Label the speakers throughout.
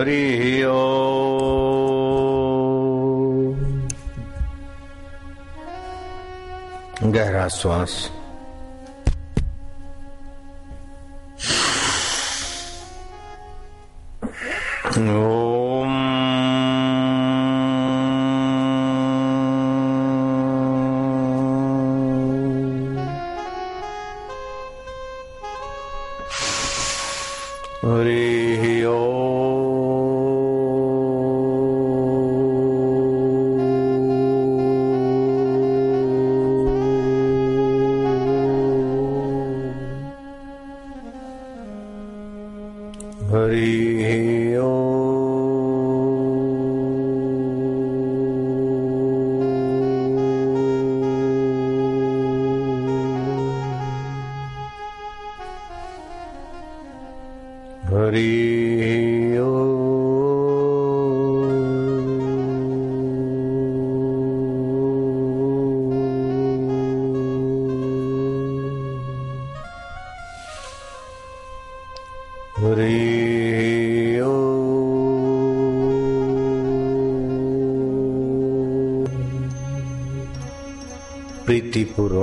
Speaker 1: हरि ओ गहरा श्वास। ओम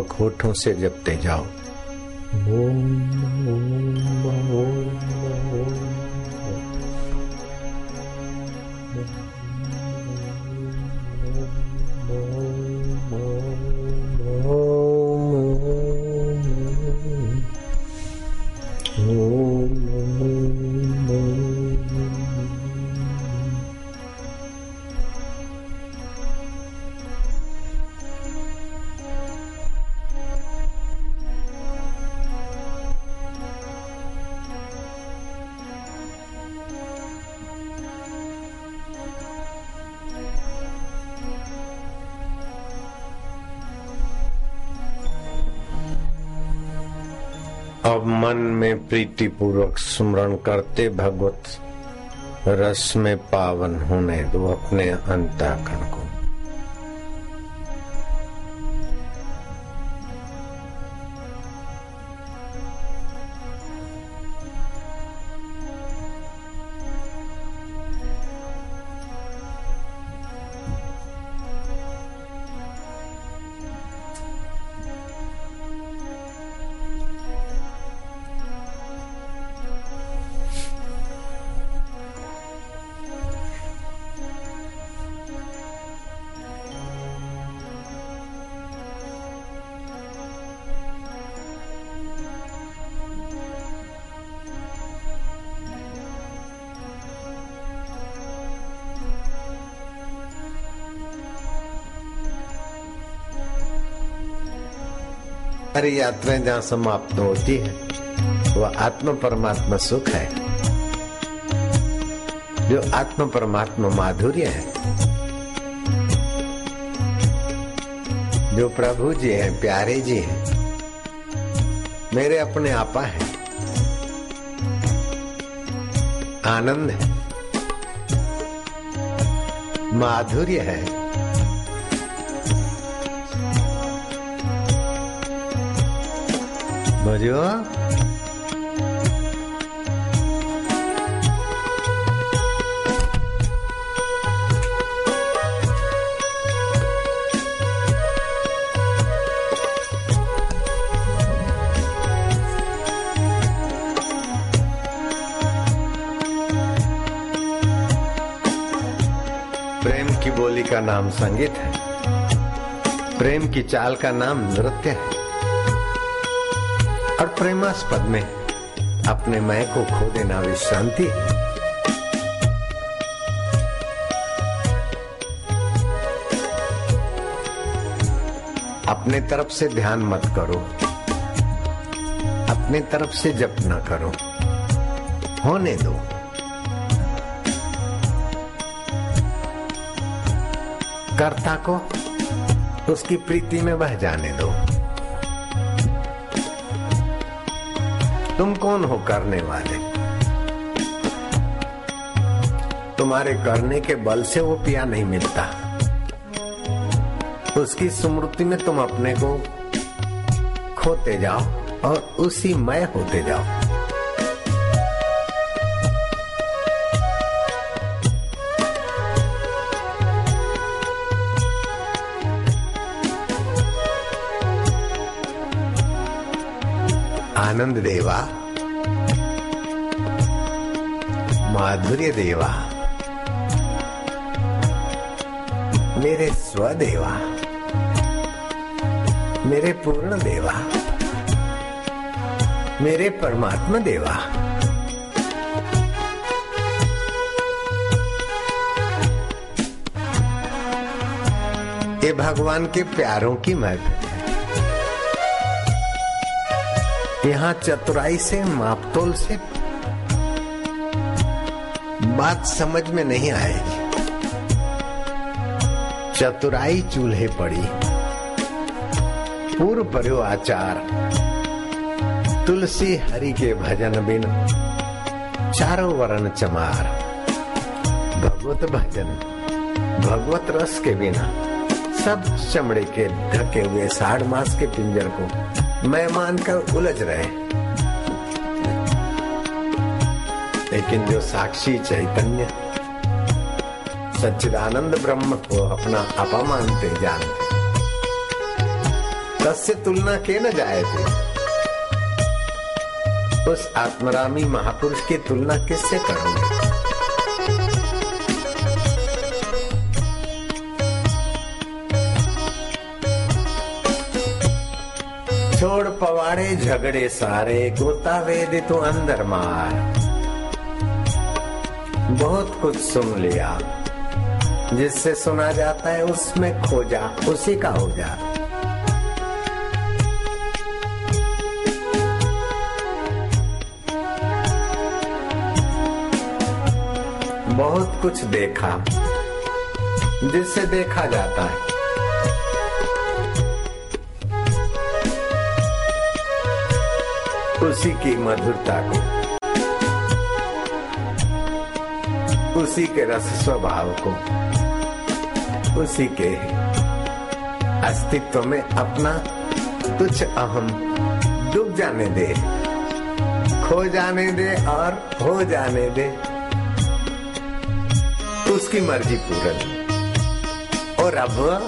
Speaker 1: प्रीति होठों से जपते जाओ। अब मन में प्रीति पूर्वक स्मरण करते भगवत रस में पावन होने दो अपने अंताकरण को। हमारी यात्राएँ जहाँ समाप्त होती है, वह आत्म परमात्मा सुख है। जो आत्म परमात्मा माधुर्य है, जो प्रभु जी हैं, प्यारे जी हैं, मेरे अपने आपा है। आनंद है। माधुर्य है। बजो प्रेम की बोली का नाम संगीत है। प्रेम की चाल का नाम नृत्य है। और प्रेमास्पद में अपने मय को खो देना विश्रांति अपने तरफ़ से ध्यान मत करो। अपने तरफ़ से जप न करो। होने दो। कर्ता को उसकी प्रीति में बह जाने दो। तुम कौन हो करने वाले? तुम्हारे करने के बल से वो पिया नहीं मिलता। उसकी स्मृति में तुम अपने को खोते जाओ और उसी मय होते जाओ। आनंद देवा माधुर्य देवा मेरे स्वदेवा। मेरे पूर्ण देवा मेरे परमात्मा देवा ये भगवान के प्यारों की है यहाँ चतुराई से, मापतोल से बात समझ में नहीं आएगी। चतुराई चूल्हे पड़ी। पूर्व पर्यो आचार। तुलसी हरि के भजन बिन चारों वरण चमार। भगवत भजन, भगवत रस के बिना सब चमड़े के ढके हुए साढ़ मास के पिंजर को मैं मानकर उलझ रहे लेकिन जो साक्षी चैतन्य, सच्चिदानंद ब्रह्म को अपना अपा मानते जानते तस्य तुलना के न जाए थे। उस आत्मरामी महापुरुष की तुलना किससे करोगे? छोड़ पवाड़े झगड़े सारे गोता वेद तो अंदर मार। बहुत कुछ सुन लिया। जिससे सुना जाता है उसमें खो जा उसी का हो जा। बहुत कुछ देखा, जिससे देखा जाता है। उसी की मधुरता को। उसी के रस स्वभाव को। उसी के अस्तित्व में अपना तुच्छ अहम डूब जाने दे। खो जाने दे और हो जाने दे। उसकी मर्ज़ी पूरन और अब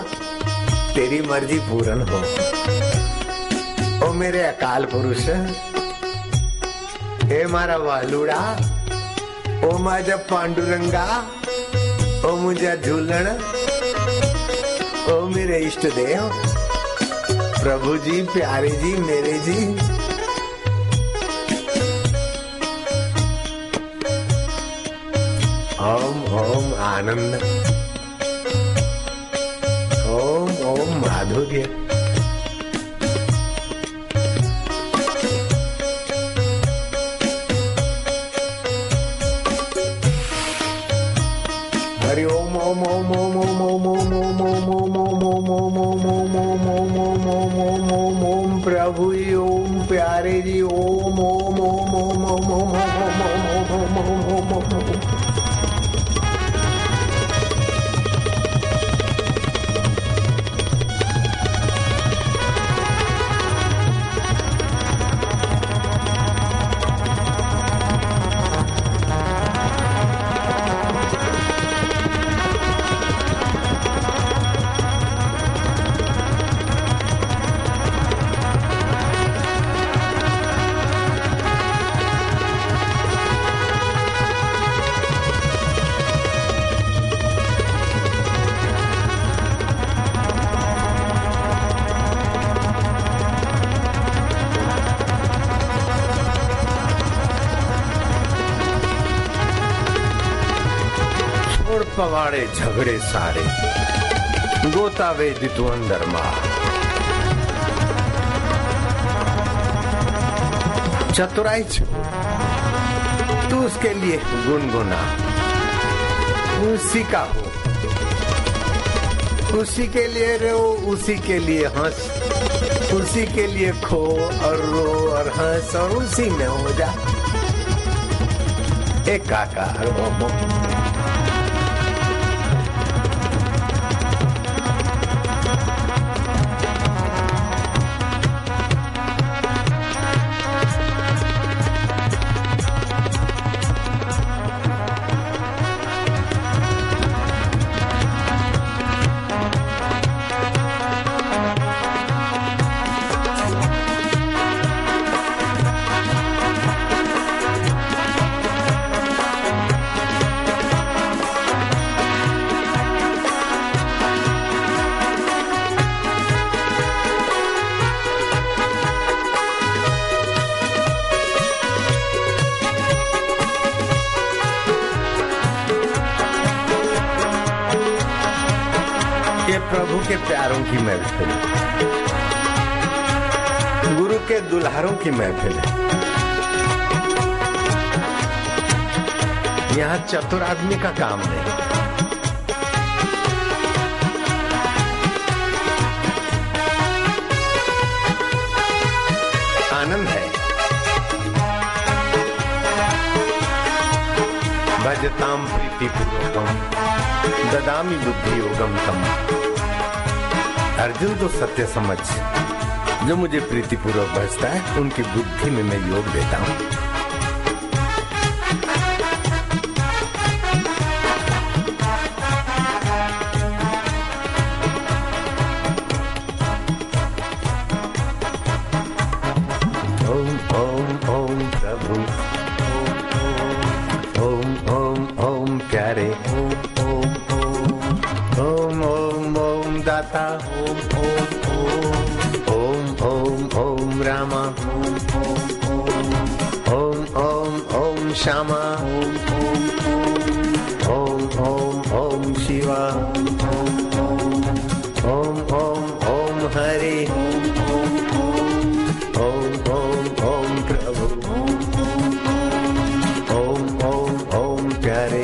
Speaker 1: तेरी मर्ज़ी पूरन हो। ओ मेरे अकाल पुरुष हे मारा वालुड़ा ओ माझा पांडुरंगा ओ मुझा झूलण ओ मेरे इष्ट देव प्रभु जी प्यारे जी मेरे जी ओम ओम आनंद ओम ओम माधुर्य झगड़े सारे वेद तू अंदर मार। चतुराई छोड़ तू उसके लिए गुनगुना। उसी का हो। उसी के लिए रो, उसी के लिए हंस। उसी के लिए खो और रो और हंस और उसी में हो जा। एकाकार हो के प्यारों की महफिल। गुरु के दुल्हारों की महफिल है। यहाँ चतुर आदमी का काम नहीं। आनंद है। भजताम प्रीति पूर्वकम ददामी बुद्धि योगम तम। अर्जुन तो सत्य समझ। जो मुझे प्रीति पूर्वक भजता है, उनकी बुद्धि में मैं योग देता हूँ। ओम ओम रामा ओम ओम ओम ओम ओम ओम श्यामा ओम ओम ओम ओम ओम शिवा ओम ओम ओम ओम हरे ओम ओम ओम प्रभु ओम ओम ओम प्यारे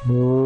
Speaker 1: ओ